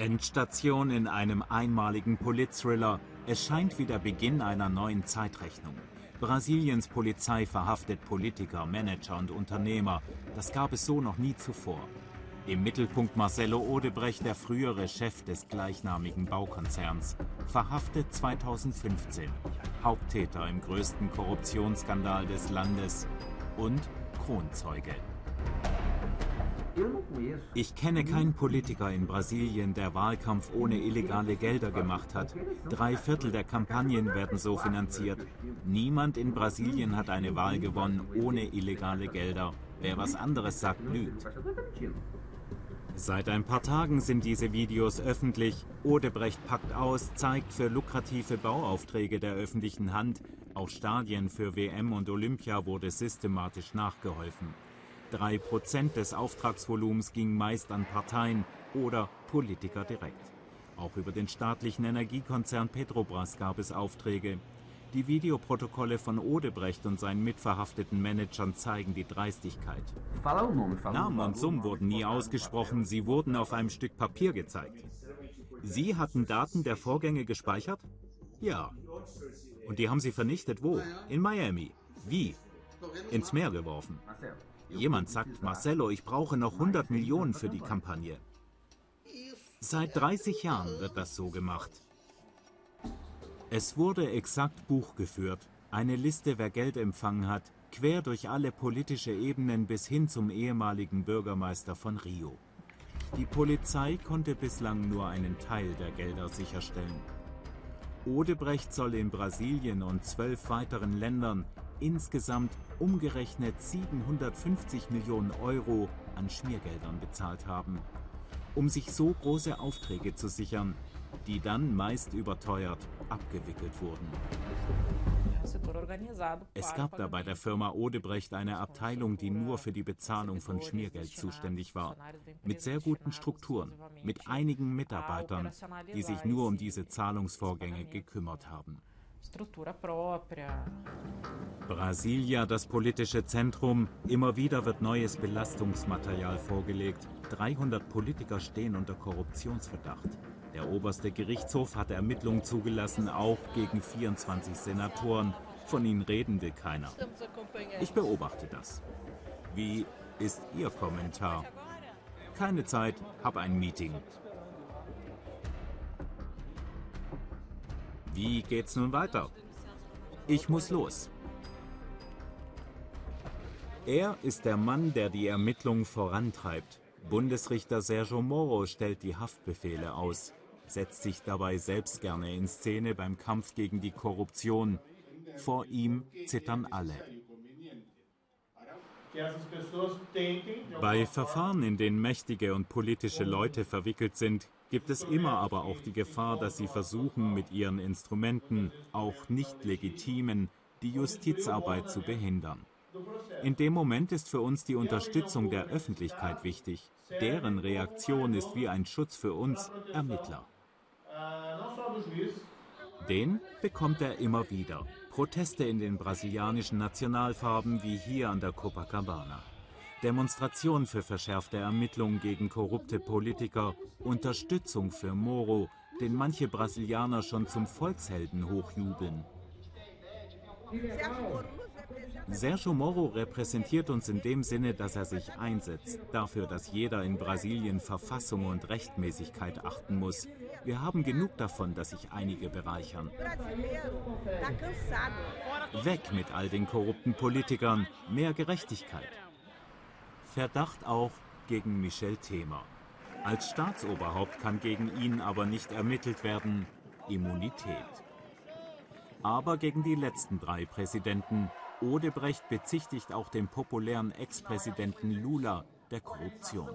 Endstation in einem einmaligen Polit-Thriller. Es scheint wie der Beginn einer neuen Zeitrechnung. Brasiliens Polizei verhaftet Politiker, Manager und Unternehmer. Das gab es so noch nie zuvor. Im Mittelpunkt Marcelo Odebrecht, der frühere Chef des gleichnamigen Baukonzerns, verhaftet 2015. Haupttäter im größten Korruptionsskandal des Landes und Kronzeuge. Ich kenne keinen Politiker in Brasilien, der Wahlkampf ohne illegale Gelder gemacht hat. Drei Viertel der Kampagnen werden so finanziert. Niemand in Brasilien hat eine Wahl gewonnen ohne illegale Gelder. Wer was anderes sagt, lügt. Seit ein paar Tagen sind diese Videos öffentlich. Odebrecht packt aus, zeigt für lukrative Bauaufträge der öffentlichen Hand. Auch Stadien für WM und Olympia wurde systematisch nachgeholfen. Drei Prozent des Auftragsvolumens gingen meist an Parteien oder Politiker direkt. Auch über den staatlichen Energiekonzern Petrobras gab es Aufträge. Die Videoprotokolle von Odebrecht und seinen mitverhafteten Managern zeigen die Dreistigkeit. Namen und Summen wurden nie ausgesprochen, sie wurden auf einem Stück Papier gezeigt. Sie hatten Daten der Vorgänge gespeichert? Ja. Und die haben sie vernichtet wo? In Miami. Wie? Ins Meer geworfen. Jemand sagt, Marcelo, ich brauche noch 100 Millionen für die Kampagne. Seit 30 Jahren wird das so gemacht. Es wurde exakt Buch geführt, eine Liste, wer Geld empfangen hat, quer durch alle politische Ebenen bis hin zum ehemaligen Bürgermeister von Rio. Die Polizei konnte bislang nur einen Teil der Gelder sicherstellen. Odebrecht soll in Brasilien und zwölf weiteren Ländern insgesamt umgerechnet 750 Millionen Euro an Schmiergeldern bezahlt haben, um sich so große Aufträge zu sichern, die dann meist überteuert abgewickelt wurden. Es gab da bei der Firma Odebrecht eine Abteilung, die nur für die Bezahlung von Schmiergeld zuständig war, mit sehr guten Strukturen, mit einigen Mitarbeitern, die sich nur um diese Zahlungsvorgänge gekümmert haben. Brasilia, das politische Zentrum. Immer wieder wird neues Belastungsmaterial vorgelegt. 300 Politiker stehen unter Korruptionsverdacht. Der oberste Gerichtshof hat Ermittlungen zugelassen, auch gegen 24 Senatoren. Von ihnen reden will keiner. Ich beobachte das. Wie ist Ihr Kommentar? Keine Zeit, hab ein Meeting. Wie geht's nun weiter? Ich muss los. Er ist der Mann, der die Ermittlungen vorantreibt. Bundesrichter Sergio Moro stellt die Haftbefehle aus, setzt sich dabei selbst gerne in Szene beim Kampf gegen die Korruption. Vor ihm zittern alle. Bei Verfahren, in denen mächtige und politische Leute verwickelt sind, gibt es immer aber auch die Gefahr, dass sie versuchen, mit ihren Instrumenten, auch nicht legitimen, die Justizarbeit zu behindern. In dem Moment ist für uns die Unterstützung der Öffentlichkeit wichtig. Deren Reaktion ist wie ein Schutz für uns Ermittler. Den bekommt er immer wieder. Proteste in den brasilianischen Nationalfarben wie hier an der Copacabana. Demonstration für verschärfte Ermittlungen gegen korrupte Politiker, Unterstützung für Moro, den manche Brasilianer schon zum Volkshelden hochjubeln. Sergio Moro repräsentiert uns in dem Sinne, dass er sich einsetzt, dafür, dass jeder in Brasilien Verfassung und Rechtmäßigkeit achten muss. Wir haben genug davon, dass sich einige bereichern. Weg mit all den korrupten Politikern, mehr Gerechtigkeit. Verdacht auch gegen Michel Temer. Als Staatsoberhaupt kann gegen ihn aber nicht ermittelt werden. Immunität. Aber gegen die letzten drei Präsidenten. Odebrecht bezichtigt auch den populären Ex-Präsidenten Lula der Korruption.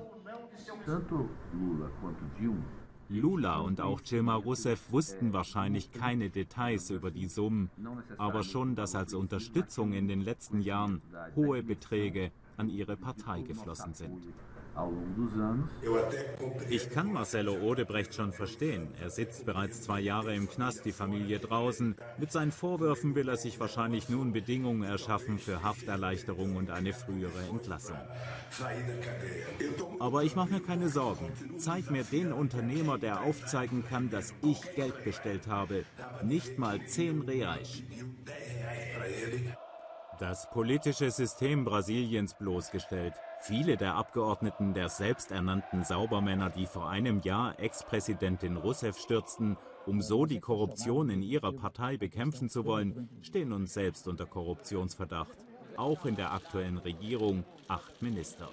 Lula und auch Dilma Rousseff wussten wahrscheinlich keine Details über die Summen, aber schon, dass als Unterstützung in den letzten Jahren hohe Beträge an ihre Partei geflossen sind. Ich kann Marcelo Odebrecht schon verstehen. Er sitzt bereits zwei Jahre im Knast, die Familie draußen. Mit seinen Vorwürfen will er sich wahrscheinlich nun Bedingungen erschaffen für Hafterleichterung und eine frühere Entlassung. Aber ich mache mir keine Sorgen. Zeig mir den Unternehmer, der aufzeigen kann, dass ich Geld bestellt habe. Nicht mal 10 Reais. Das politische System Brasiliens bloßgestellt. Viele der Abgeordneten der selbsternannten Saubermänner, die vor einem Jahr Ex-Präsidentin Rousseff stürzten, um so die Korruption in ihrer Partei bekämpfen zu wollen, stehen uns selbst unter Korruptionsverdacht. Auch in der aktuellen Regierung acht Minister.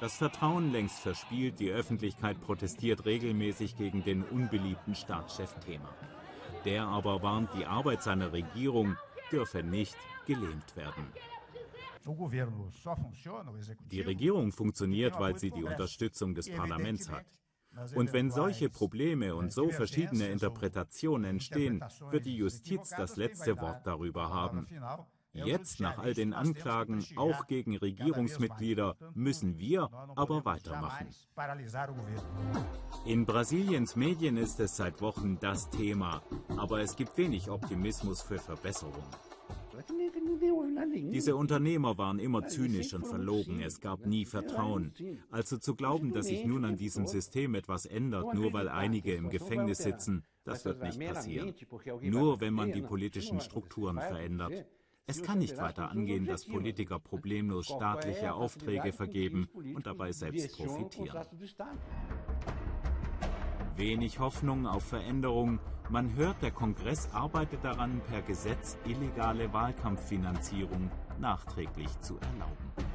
Das Vertrauen längst verspielt, die Öffentlichkeit protestiert regelmäßig gegen den unbeliebten Staatschef Thema. Der aber warnt, die Arbeit seiner Regierung dürfe nicht gelähmt werden. Die Regierung funktioniert, weil sie die Unterstützung des Parlaments hat. Und wenn solche Probleme und so verschiedene Interpretationen entstehen, wird die Justiz das letzte Wort darüber haben. Jetzt, nach all den Anklagen, auch gegen Regierungsmitglieder, müssen wir aber weitermachen. In Brasiliens Medien ist es seit Wochen das Thema, aber es gibt wenig Optimismus für Verbesserung. Diese Unternehmer waren immer zynisch und verlogen. Es gab nie Vertrauen. Also zu glauben, dass sich nun an diesem System etwas ändert, nur weil einige im Gefängnis sitzen, das wird nicht passieren. Nur wenn man die politischen Strukturen verändert. Es kann nicht weiter angehen, dass Politiker problemlos staatliche Aufträge vergeben und dabei selbst profitieren. Wenig Hoffnung auf Veränderung. Man hört, der Kongress arbeitet daran, per Gesetz illegale Wahlkampffinanzierung nachträglich zu erlauben.